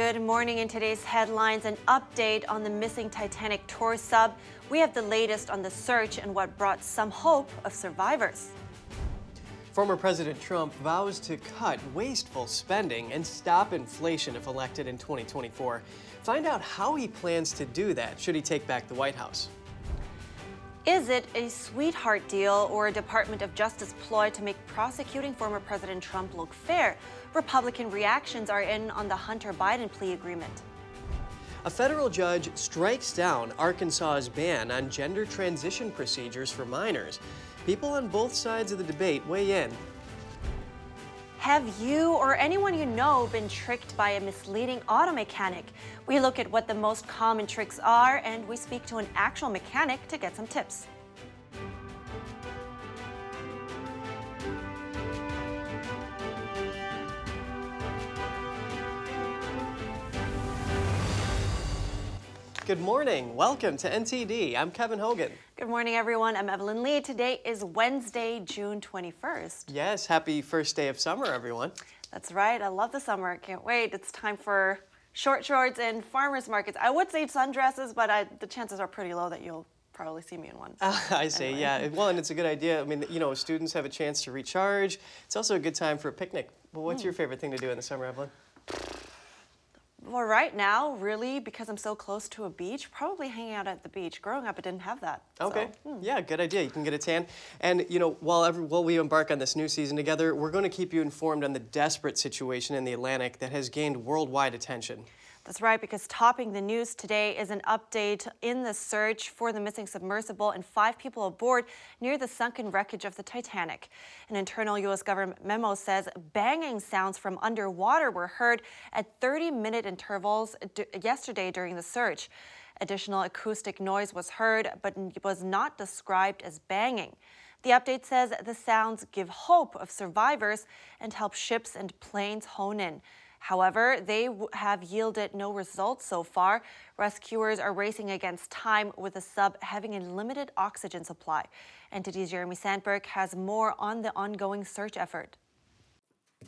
Good morning. In today's headlines, an update on the missing Titanic tour sub. We have the latest on the search and what brought some hope of survivors. Former President Trump vows to cut wasteful spending and stop inflation if elected in 2024. Find out how he plans to do that should he take back the White House. Is it a sweetheart deal or a Department of Justice ploy to make prosecuting former President Trump look fair? Republican reactions are in on the Hunter Biden plea agreement. A federal judge strikes down Arkansas's ban on gender transition procedures for minors. People on both sides of the debate weigh in. Have you or anyone you know been tricked by a misleading auto mechanic? We look at what the most common tricks are and we speak to an actual mechanic to get some tips. Good morning. Welcome to NTD. I'm Kevin Hogan. Good morning, everyone. I'm Evelyn Lee. Today is Wednesday, June 21st. Yes, happy first day of summer, everyone. That's right. I love the summer. Can't wait. It's time for short shorts and farmers markets. I would say sundresses, but I, the chances are pretty low that you'll probably see me in one. Uh, I see, anyway. yeah. Well, and it's a good idea. I mean, you know, students have a chance to recharge. It's also a good time for a picnic. Well, what's mm. your favorite thing to do in the summer, Evelyn? Well, right now, really, because I'm so close to a beach, probably hanging out at the beach. Growing up, I didn't have that. Okay. So, hmm. Yeah, good idea. You can get a tan. And, you know, while, every, while we embark on this new season together, we're going to keep you informed on the desperate situation in the Atlantic that has gained worldwide attention. That's right, because topping the news today is an update in the search for the missing submersible and five people aboard near the sunken wreckage of the Titanic. An internal U.S. government memo says banging sounds from underwater were heard at 30 minute intervals yesterday during the search. Additional acoustic noise was heard, but was not described as banging. The update says the sounds give hope of survivors and help ships and planes hone in. However, they have yielded no results so far. Rescuers are racing against time with the sub having a limited oxygen supply. NTD's Jeremy Sandberg has more on the ongoing search effort.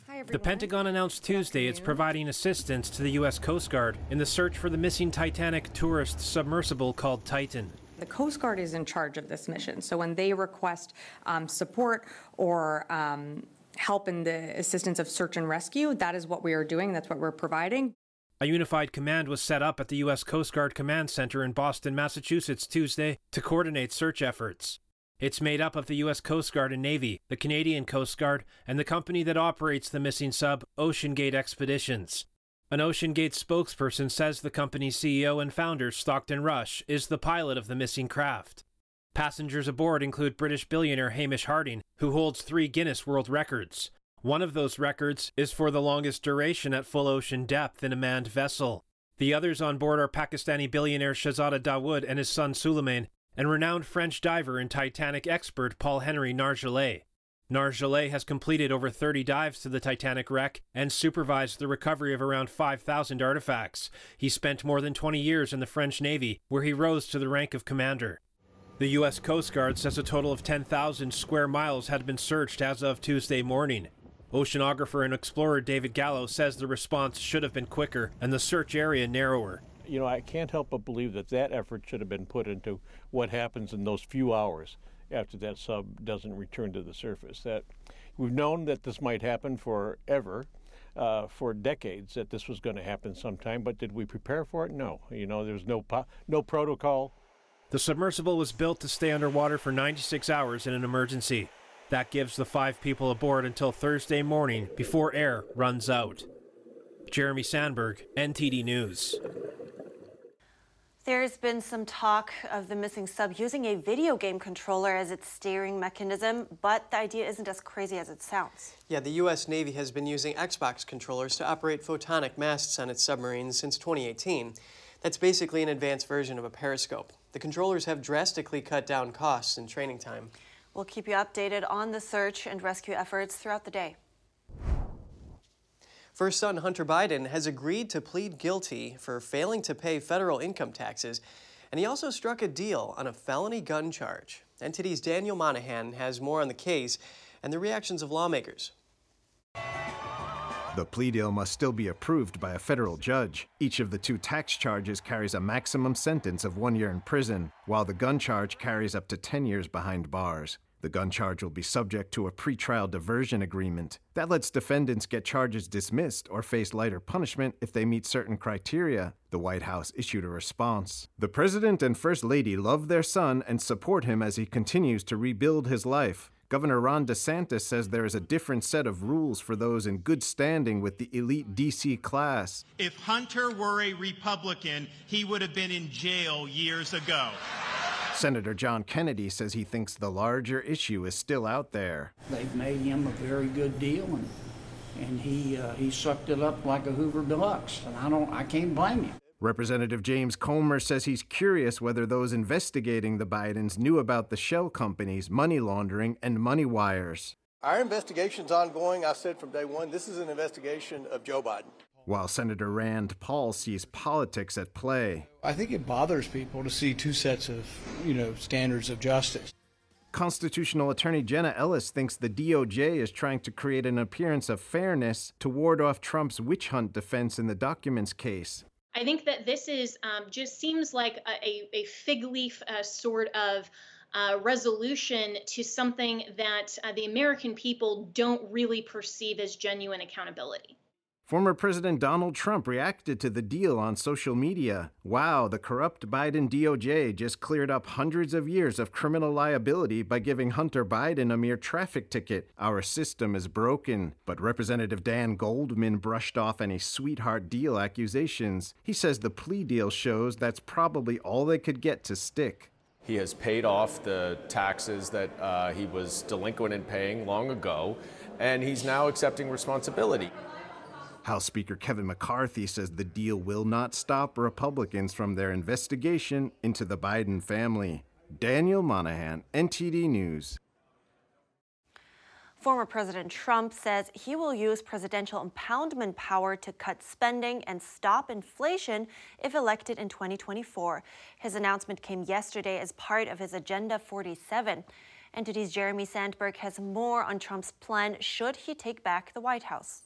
Hi, the Pentagon announced Tuesday it's providing assistance to the U.S. Coast Guard in the search for the missing Titanic tourist submersible called Titan. The Coast Guard is in charge of this mission, so when they request um, support or um, help in the assistance of search and rescue. That is what we are doing, that's what we're providing. A unified command was set up at the U.S. Coast Guard Command Center in Boston, Massachusetts Tuesday to coordinate search efforts. It's made up of the U.S. Coast Guard and Navy, the Canadian Coast Guard, and the company that operates the missing sub, OceanGate Expeditions. An OceanGate spokesperson says the company's CEO and founder, Stockton Rush, is the pilot of the missing craft. Passengers aboard include British billionaire Hamish Harding, who holds three Guinness World Records. One of those records is for the longest duration at full ocean depth in a manned vessel. The others on board are Pakistani billionaire Shahzada Dawood and his son Suleman, and renowned French diver and Titanic expert Paul Henri Nargeolet. Nargeolet has completed over 30 dives to the Titanic wreck and supervised the recovery of around 5,000 artifacts. He spent more than 20 years in the French Navy, where he rose to the rank of commander. The U.S. Coast Guard says a total of 10,000 square miles had been searched as of Tuesday morning. Oceanographer and explorer David Gallo says the response should have been quicker and the search area narrower. You know, I can't help but believe that that effort should have been put into what happens in those few hours after that sub doesn't return to the surface. That we've known that this might happen forever, uh, for decades that this was going to happen sometime. But did we prepare for it? No. You know, there's no po- no protocol. The submersible was built to stay underwater for 96 hours in an emergency. That gives the five people aboard until Thursday morning before air runs out. Jeremy Sandberg, NTD News. There's been some talk of the missing sub using a video game controller as its steering mechanism, but the idea isn't as crazy as it sounds. Yeah, the U.S. Navy has been using Xbox controllers to operate photonic masts on its submarines since 2018. That's basically an advanced version of a periscope. The controllers have drastically cut down costs and training time. We'll keep you updated on the search and rescue efforts throughout the day. First son Hunter Biden has agreed to plead guilty for failing to pay federal income taxes, and he also struck a deal on a felony gun charge. NTD's Daniel Monahan has more on the case and the reactions of lawmakers. The plea deal must still be approved by a federal judge. Each of the two tax charges carries a maximum sentence of one year in prison, while the gun charge carries up to 10 years behind bars. The gun charge will be subject to a pretrial diversion agreement. That lets defendants get charges dismissed or face lighter punishment if they meet certain criteria. The White House issued a response. The President and First Lady love their son and support him as he continues to rebuild his life. Governor Ron DeSantis says there is a different set of rules for those in good standing with the elite DC class. If Hunter were a Republican, he would have been in jail years ago. Senator John Kennedy says he thinks the larger issue is still out there. They've made him a very good deal, and and he uh, he sucked it up like a Hoover Deluxe, and I don't I can't blame him. Representative James Comer says he's curious whether those investigating the Bidens knew about the shell companies, money laundering, and money wires. Our investigation's ongoing. I said from day one, this is an investigation of Joe Biden. While Senator Rand Paul sees politics at play. I think it bothers people to see two sets of, you know, standards of justice. Constitutional attorney Jenna Ellis thinks the DOJ is trying to create an appearance of fairness to ward off Trump's witch hunt defense in the documents case. I think that this is um, just seems like a, a, fig leaf uh, sort of uh, resolution to something that uh, the American people don't really perceive as genuine accountability. Former President Donald Trump reacted to the deal on social media. Wow, the corrupt Biden DOJ just cleared up hundreds of years of criminal liability by giving Hunter Biden a mere traffic ticket. Our system is broken. But Representative Dan Goldman brushed off any sweetheart deal accusations. He says the plea deal shows that's probably all they could get to stick. He has paid off the taxes that uh, he was delinquent in paying long ago, and he's now accepting responsibility. House Speaker Kevin McCarthy says the deal will not stop Republicans from their investigation into the Biden family. Daniel Monahan, NTD News. Former President Trump says he will use presidential impoundment power to cut spending and stop inflation if elected in 2024. His announcement came yesterday as part of his Agenda 47. NTD's Jeremy Sandberg has more on Trump's plan should he take back the White House.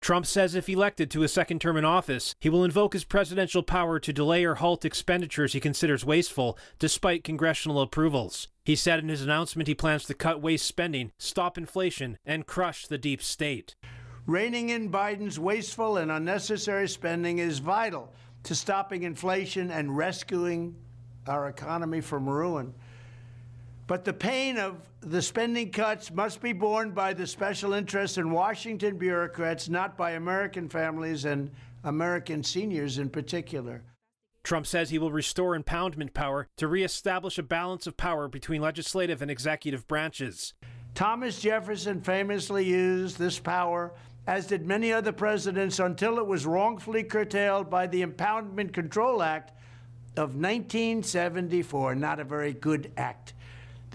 Trump says if elected to a second term in office, he will invoke his presidential power to delay or halt expenditures he considers wasteful, despite congressional approvals. He said in his announcement he plans to cut waste spending, stop inflation, and crush the deep state. Reining in Biden's wasteful and unnecessary spending is vital to stopping inflation and rescuing our economy from ruin. But the pain of the spending cuts must be borne by the special interests and Washington bureaucrats, not by American families and American seniors in particular. Trump says he will restore impoundment power to reestablish a balance of power between legislative and executive branches. Thomas Jefferson famously used this power, as did many other presidents, until it was wrongfully curtailed by the Impoundment Control Act of 1974. Not a very good act.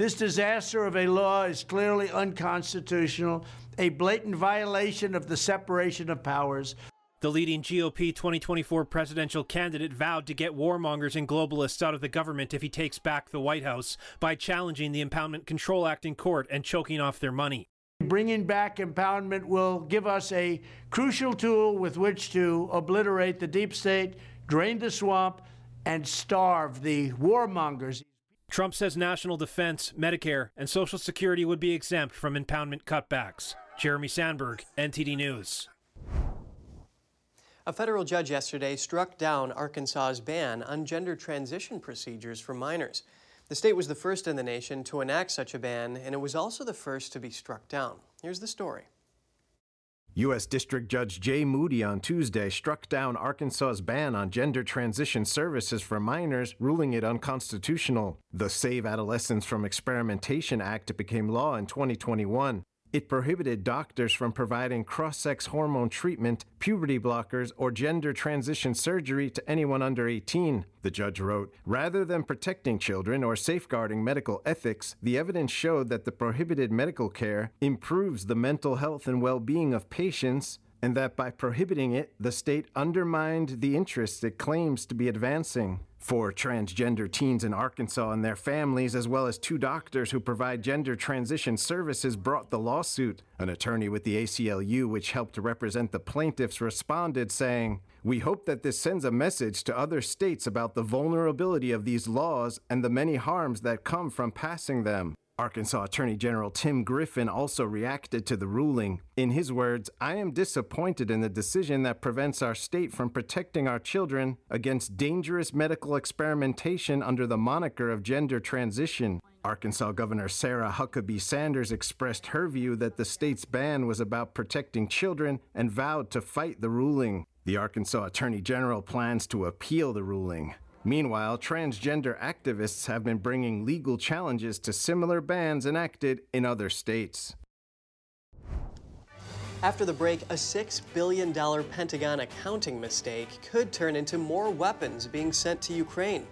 This disaster of a law is clearly unconstitutional, a blatant violation of the separation of powers. The leading GOP 2024 presidential candidate vowed to get warmongers and globalists out of the government if he takes back the White House by challenging the Impoundment Control Act in court and choking off their money. Bringing back impoundment will give us a crucial tool with which to obliterate the deep state, drain the swamp, and starve the warmongers. Trump says national defense, Medicare, and Social Security would be exempt from impoundment cutbacks. Jeremy Sandberg, NTD News. A federal judge yesterday struck down Arkansas's ban on gender transition procedures for minors. The state was the first in the nation to enact such a ban, and it was also the first to be struck down. Here's the story. U.S. District Judge Jay Moody on Tuesday struck down Arkansas's ban on gender transition services for minors, ruling it unconstitutional. The Save Adolescents from Experimentation Act became law in 2021. It prohibited doctors from providing cross sex hormone treatment, puberty blockers, or gender transition surgery to anyone under 18. The judge wrote Rather than protecting children or safeguarding medical ethics, the evidence showed that the prohibited medical care improves the mental health and well being of patients, and that by prohibiting it, the state undermined the interests it claims to be advancing. For transgender teens in Arkansas and their families, as well as two doctors who provide gender transition services, brought the lawsuit. An attorney with the ACLU, which helped to represent the plaintiffs, responded saying, We hope that this sends a message to other states about the vulnerability of these laws and the many harms that come from passing them. Arkansas Attorney General Tim Griffin also reacted to the ruling. In his words, I am disappointed in the decision that prevents our state from protecting our children against dangerous medical experimentation under the moniker of gender transition. Arkansas Governor Sarah Huckabee Sanders expressed her view that the state's ban was about protecting children and vowed to fight the ruling. The Arkansas Attorney General plans to appeal the ruling. Meanwhile, transgender activists have been bringing legal challenges to similar bans enacted in other states. After the break, a $6 billion Pentagon accounting mistake could turn into more weapons being sent to Ukraine.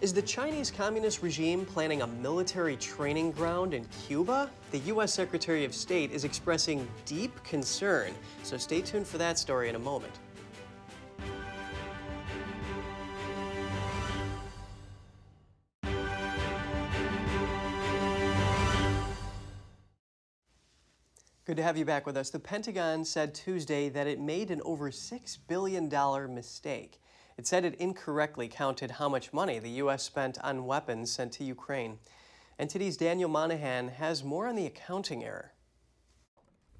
Is the Chinese Communist regime planning a military training ground in Cuba? The U.S. Secretary of State is expressing deep concern, so stay tuned for that story in a moment. Good to have you back with us. The Pentagon said Tuesday that it made an over $6 billion mistake. It said it incorrectly counted how much money the U.S. spent on weapons sent to Ukraine. NTD's Daniel Monahan has more on the accounting error.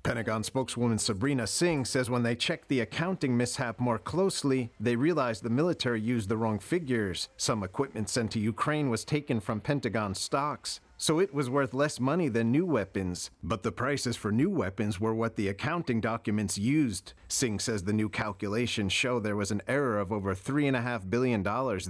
Pentagon spokeswoman Sabrina Singh says when they checked the accounting mishap more closely, they realized the military used the wrong figures. Some equipment sent to Ukraine was taken from Pentagon stocks so it was worth less money than new weapons. But the prices for new weapons were what the accounting documents used. Singh says the new calculations show there was an error of over $3.5 billion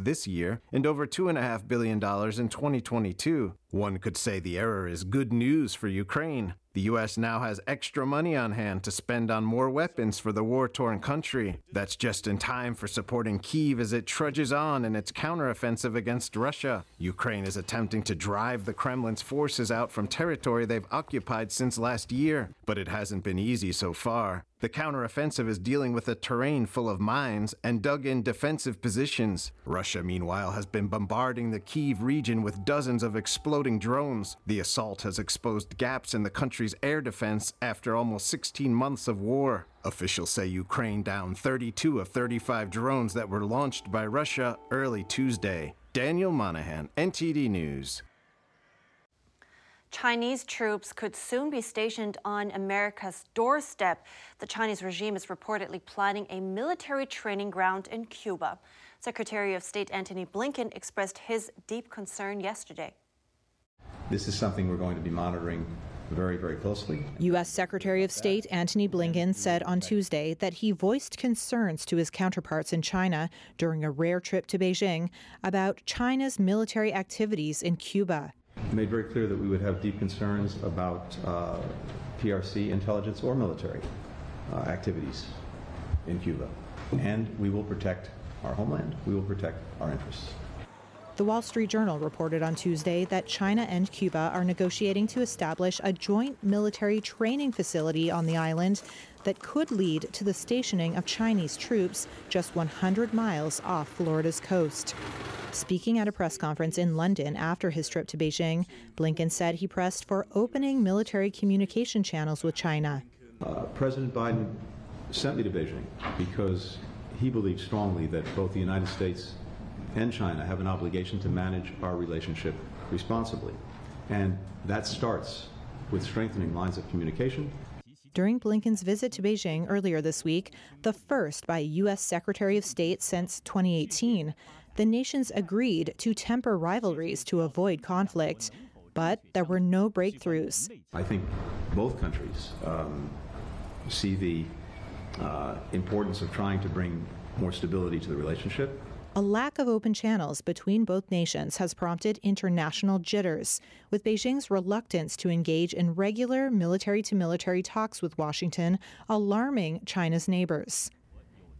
this year and over $2.5 billion in 2022. One could say the error is good news for Ukraine. The U.S. now has extra money on hand to spend on more weapons for the war torn country. That's just in time for supporting Kiev as it trudges on in its counteroffensive against Russia. Ukraine is attempting to drive the Kremlin's forces out from territory they've occupied since last year, but it hasn't been easy so far. The counteroffensive is dealing with a terrain full of mines and dug in defensive positions. Russia, meanwhile, has been bombarding the Kiev region with dozens of exploding drones. The assault has exposed gaps in the country's air defense after almost 16 months of war. Officials say Ukraine downed 32 of 35 drones that were launched by Russia early Tuesday. Daniel Monahan, NTD News. Chinese troops could soon be stationed on America's doorstep. The Chinese regime is reportedly planning a military training ground in Cuba. Secretary of State Antony Blinken expressed his deep concern yesterday. This is something we're going to be monitoring very, very closely. U.S. Secretary of State Antony Blinken said on Tuesday that he voiced concerns to his counterparts in China during a rare trip to Beijing about China's military activities in Cuba made very clear that we would have deep concerns about uh, PRC intelligence or military uh, activities in Cuba. And we will protect our homeland. We will protect our interests. The Wall Street Journal reported on Tuesday that China and Cuba are negotiating to establish a joint military training facility on the island that could lead to the stationing of Chinese troops just 100 miles off Florida's coast. Speaking at a press conference in London after his trip to Beijing, Blinken said he pressed for opening military communication channels with China. Uh, President Biden sent me to Beijing because he believes strongly that both the United States and China have an obligation to manage our relationship responsibly. And that starts with strengthening lines of communication. During Blinken's visit to Beijing earlier this week, the first by U.S. Secretary of State since 2018, the nations agreed to temper rivalries to avoid conflict, but there were no breakthroughs. I think both countries um, see the uh, importance of trying to bring more stability to the relationship. A lack of open channels between both nations has prompted international jitters, with Beijing's reluctance to engage in regular military to military talks with Washington alarming China's neighbors.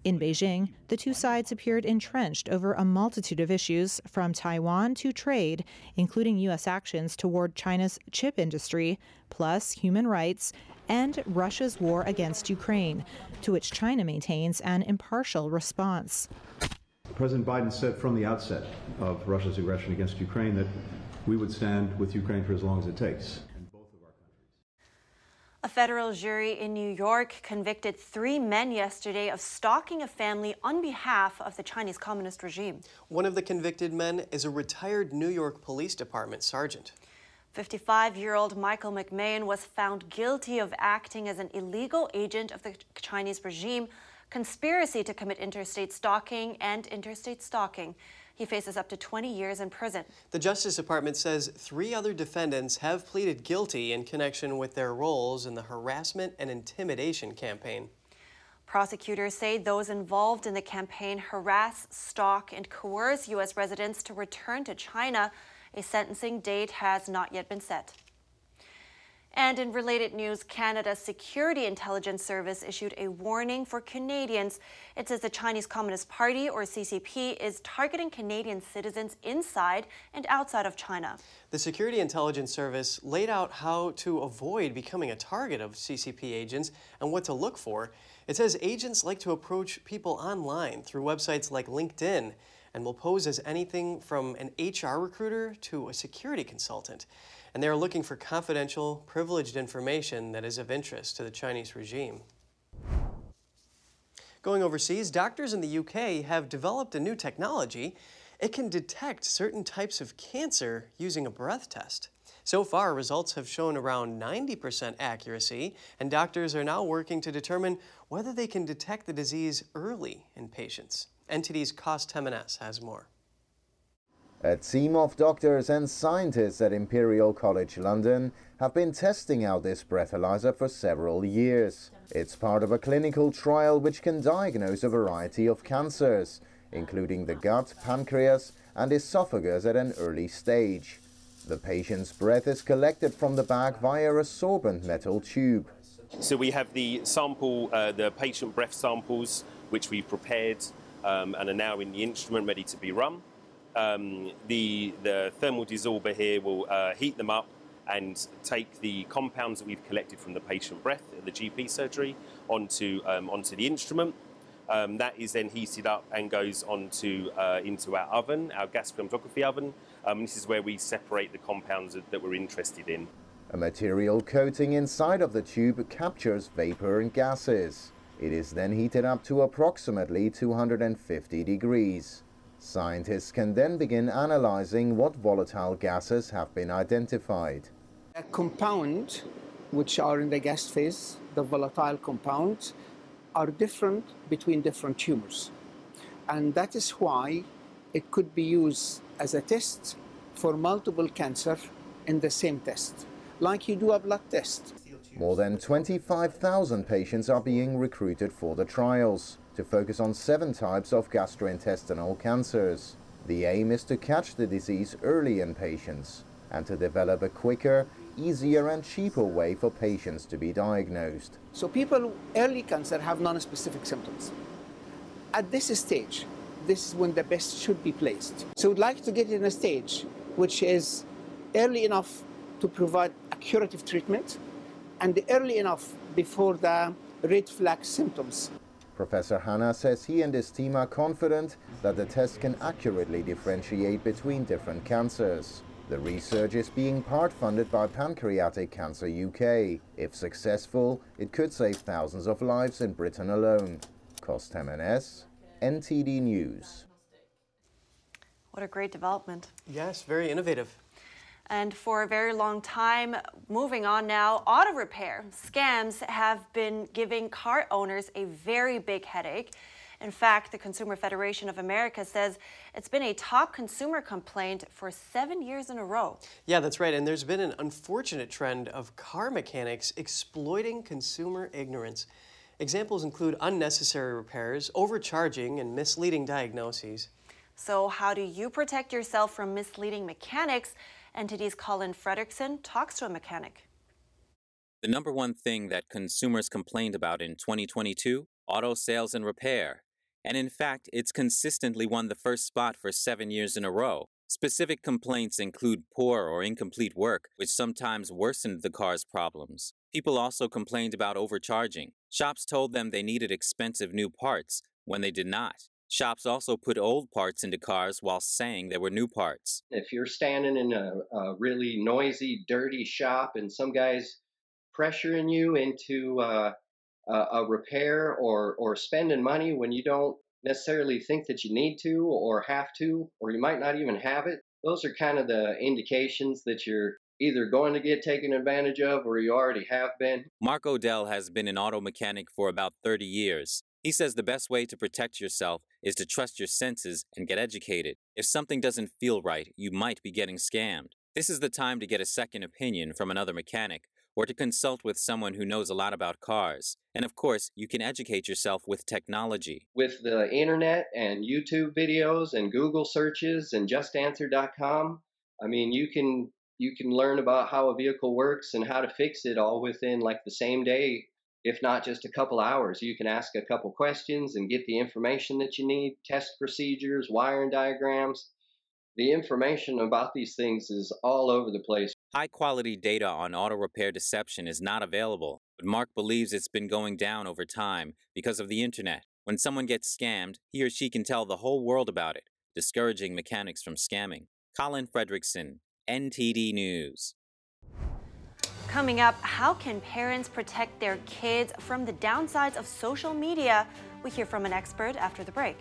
In Beijing, the two sides appeared entrenched over a multitude of issues, from Taiwan to trade, including U.S. actions toward China's chip industry, plus human rights and Russia's war against Ukraine, to which China maintains an impartial response. President Biden said from the outset of Russia's aggression against Ukraine that we would stand with Ukraine for as long as it takes. A federal jury in New York convicted three men yesterday of stalking a family on behalf of the Chinese Communist regime. One of the convicted men is a retired New York Police Department sergeant. 55 year old Michael McMahon was found guilty of acting as an illegal agent of the Chinese regime, conspiracy to commit interstate stalking, and interstate stalking. He faces up to 20 years in prison. The Justice Department says three other defendants have pleaded guilty in connection with their roles in the harassment and intimidation campaign. Prosecutors say those involved in the campaign harass, stalk, and coerce U.S. residents to return to China. A sentencing date has not yet been set. And in related news, Canada's Security Intelligence Service issued a warning for Canadians. It says the Chinese Communist Party, or CCP, is targeting Canadian citizens inside and outside of China. The Security Intelligence Service laid out how to avoid becoming a target of CCP agents and what to look for. It says agents like to approach people online through websites like LinkedIn and will pose as anything from an HR recruiter to a security consultant and they are looking for confidential, privileged information that is of interest to the Chinese regime. Going overseas, doctors in the UK have developed a new technology. It can detect certain types of cancer using a breath test. So far, results have shown around 90% accuracy, and doctors are now working to determine whether they can detect the disease early in patients. NTD's Cost Temenes has more. A team of doctors and scientists at Imperial College London have been testing out this breathalyzer for several years. It's part of a clinical trial which can diagnose a variety of cancers, including the gut, pancreas, and esophagus at an early stage. The patient's breath is collected from the bag via a sorbent metal tube. So we have the sample, uh, the patient breath samples, which we've prepared um, and are now in the instrument ready to be run um, the, the thermal desorber here will uh, heat them up and take the compounds that we've collected from the patient breath at the GP surgery onto, um, onto the instrument. Um, that is then heated up and goes onto uh, into our oven, our gas chromatography oven. Um, this is where we separate the compounds that we're interested in. A material coating inside of the tube captures vapor and gases. It is then heated up to approximately 250 degrees. Scientists can then begin analyzing what volatile gases have been identified. A compound which are in the gas phase, the volatile compounds, are different between different tumors. And that is why it could be used as a test for multiple cancer in the same test, like you do a blood test. More than 25,000 patients are being recruited for the trials to focus on seven types of gastrointestinal cancers. The aim is to catch the disease early in patients and to develop a quicker, easier and cheaper way for patients to be diagnosed. So people with early cancer have non-specific symptoms. At this stage, this is when the best should be placed. So we'd like to get in a stage which is early enough to provide a curative treatment and early enough before the red flag symptoms Professor Hanna says he and his team are confident that the test can accurately differentiate between different cancers. The research is being part funded by Pancreatic Cancer UK. If successful, it could save thousands of lives in Britain alone. Cost Temenes, NTD News. What a great development. Yes, very innovative. And for a very long time, moving on now, auto repair scams have been giving car owners a very big headache. In fact, the Consumer Federation of America says it's been a top consumer complaint for seven years in a row. Yeah, that's right. And there's been an unfortunate trend of car mechanics exploiting consumer ignorance. Examples include unnecessary repairs, overcharging, and misleading diagnoses. So, how do you protect yourself from misleading mechanics? NTD's Colin Fredrickson talks to a mechanic. The number one thing that consumers complained about in 2022 auto sales and repair. And in fact, it's consistently won the first spot for seven years in a row. Specific complaints include poor or incomplete work, which sometimes worsened the car's problems. People also complained about overcharging. Shops told them they needed expensive new parts when they did not. Shops also put old parts into cars while saying there were new parts. If you're standing in a, a really noisy, dirty shop and some guy's pressuring you into uh, a, a repair or, or spending money when you don't necessarily think that you need to or have to, or you might not even have it, those are kind of the indications that you're either going to get taken advantage of or you already have been. Mark Odell has been an auto mechanic for about 30 years. He says the best way to protect yourself is to trust your senses and get educated. If something doesn't feel right, you might be getting scammed. This is the time to get a second opinion from another mechanic or to consult with someone who knows a lot about cars. And of course, you can educate yourself with technology. With the internet and YouTube videos and Google searches and justanswer.com, I mean, you can you can learn about how a vehicle works and how to fix it all within like the same day, if not just a couple hours. You can ask a couple questions and get the information that you need, test procedures, wiring diagrams. The information about these things is all over the place. High quality data on auto repair deception is not available, but Mark believes it's been going down over time because of the internet. When someone gets scammed, he or she can tell the whole world about it, discouraging mechanics from scamming. Colin Fredrickson, NTD News. Coming up, how can parents protect their kids from the downsides of social media? We hear from an expert after the break.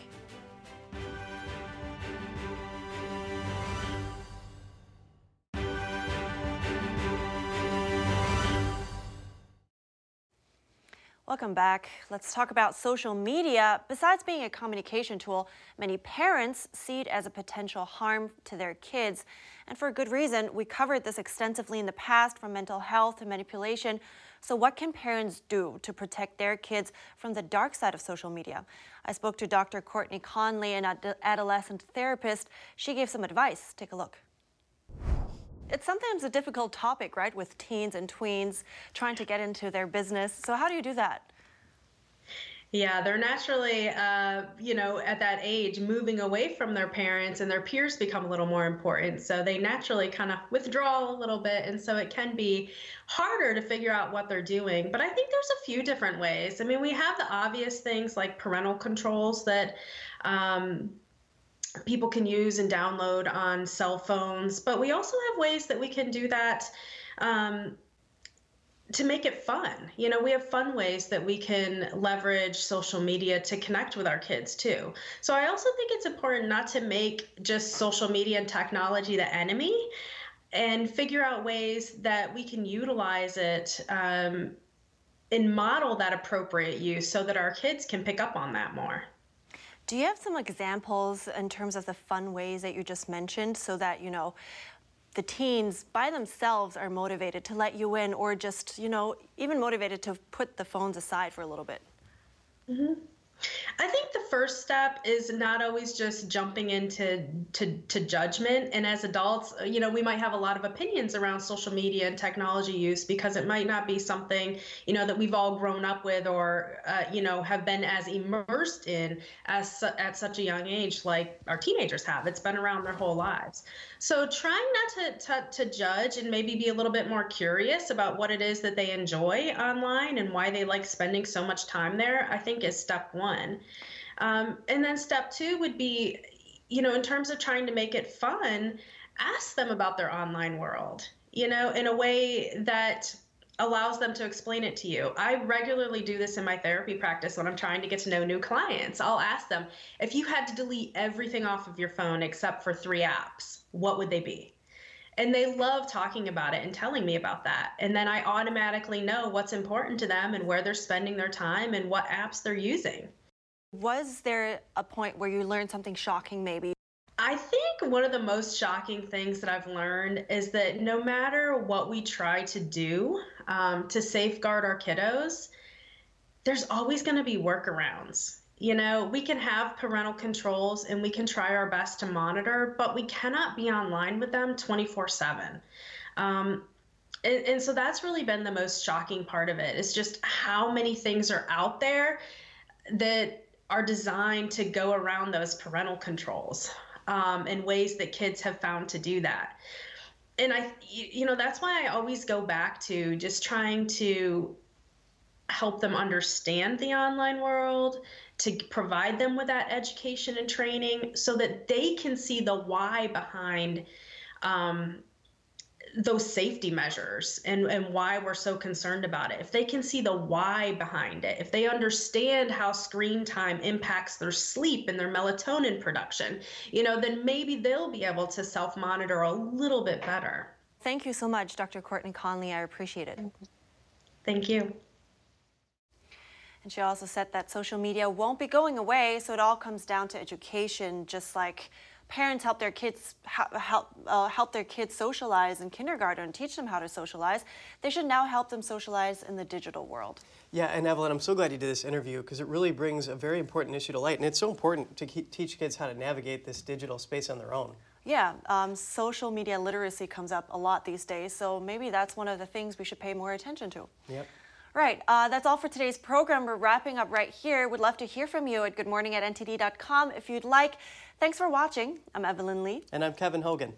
Welcome back. Let's talk about social media. Besides being a communication tool, many parents see it as a potential harm to their kids. And for a good reason, we covered this extensively in the past from mental health to manipulation. So, what can parents do to protect their kids from the dark side of social media? I spoke to Dr. Courtney Conley, an ad- adolescent therapist. She gave some advice. Take a look. It's sometimes a difficult topic, right, with teens and tweens trying to get into their business. So, how do you do that? Yeah, they're naturally, uh, you know, at that age moving away from their parents and their peers become a little more important. So they naturally kind of withdraw a little bit. And so it can be harder to figure out what they're doing. But I think there's a few different ways. I mean, we have the obvious things like parental controls that, um, people can use and download on cell phones. But we also have ways that we can do that um, to make it fun. You know, we have fun ways that we can leverage social media to connect with our kids too. So I also think it's important not to make just social media and technology the enemy and figure out ways that we can utilize it um, and model that appropriate use so that our kids can pick up on that more. Do you have some examples in terms of the fun ways that you just mentioned so that, you know, the teens by themselves are motivated to let you in or just, you know, even motivated to put the phones aside for a little bit? Mm-hmm. I think the first step is not always just jumping into to, to judgment. And as adults, uh, you know, we might have a lot of opinions around social media and technology use because it might not be something, you know, that we've all grown up with or, uh, you know, have been as immersed in as at such a young age like our teenagers have. It's been around their whole lives. So trying not to, to, to judge and maybe be a little bit more curious about what it is that they enjoy online and why they like spending so much time there, I think is step one. Um, and then step two would be, you know, in terms of trying to make it fun, ask them about their online world, you know, in a way that allows them to explain it to you. I regularly do this in my therapy practice when I'm trying to get to know new clients. I'll ask them if you had to delete everything off of your phone except for three apps, what would they be? And they love talking about it and telling me about that. And then I automatically know what's important to them and where they're spending their time and what apps they're using. Was there a point where you learned something shocking, maybe? I think one of the most shocking things that I've learned is that no matter what we try to do um, to safeguard our kiddos, there's always going to be workarounds. You know, we can have parental controls and we can try our best to monitor, but we cannot be online with them 24 7. Um, and, and so that's really been the most shocking part of it. it is just how many things are out there that are designed to go around those parental controls. um, and ways that kids have found to do that. And I, you know, that's why I always go back to just trying to help them understand the online world, to provide them with that education and training so that they can see the why behind um, those safety measures and, and why we're so concerned about it. If they can see the why behind it, if they understand how screen time impacts their sleep and their melatonin production, you know, then maybe they'll be able to self monitor a little bit better. Thank you so much, Dr. Courtney Conley. I appreciate it. Thank you. And she also said that social media won't be going away, so it all comes down to education, just like parents help their kids help uh, help their kids socialize in kindergarten and teach them how to socialize. They should now help them socialize in the digital world. Yeah, and Evelyn, I'm so glad you did this interview because it really brings a very important issue to light, and it's so important to teach kids how to navigate this digital space on their own. Yeah, um, social media literacy comes up a lot these days, so maybe that's one of the things we should pay more attention to. Yep. Right, uh, that's all for today's program. We're wrapping up right here. We'd love to hear from you at goodmorning at ntd.com if you'd like. Thanks for watching. I'm Evelyn Lee. And I'm Kevin Hogan.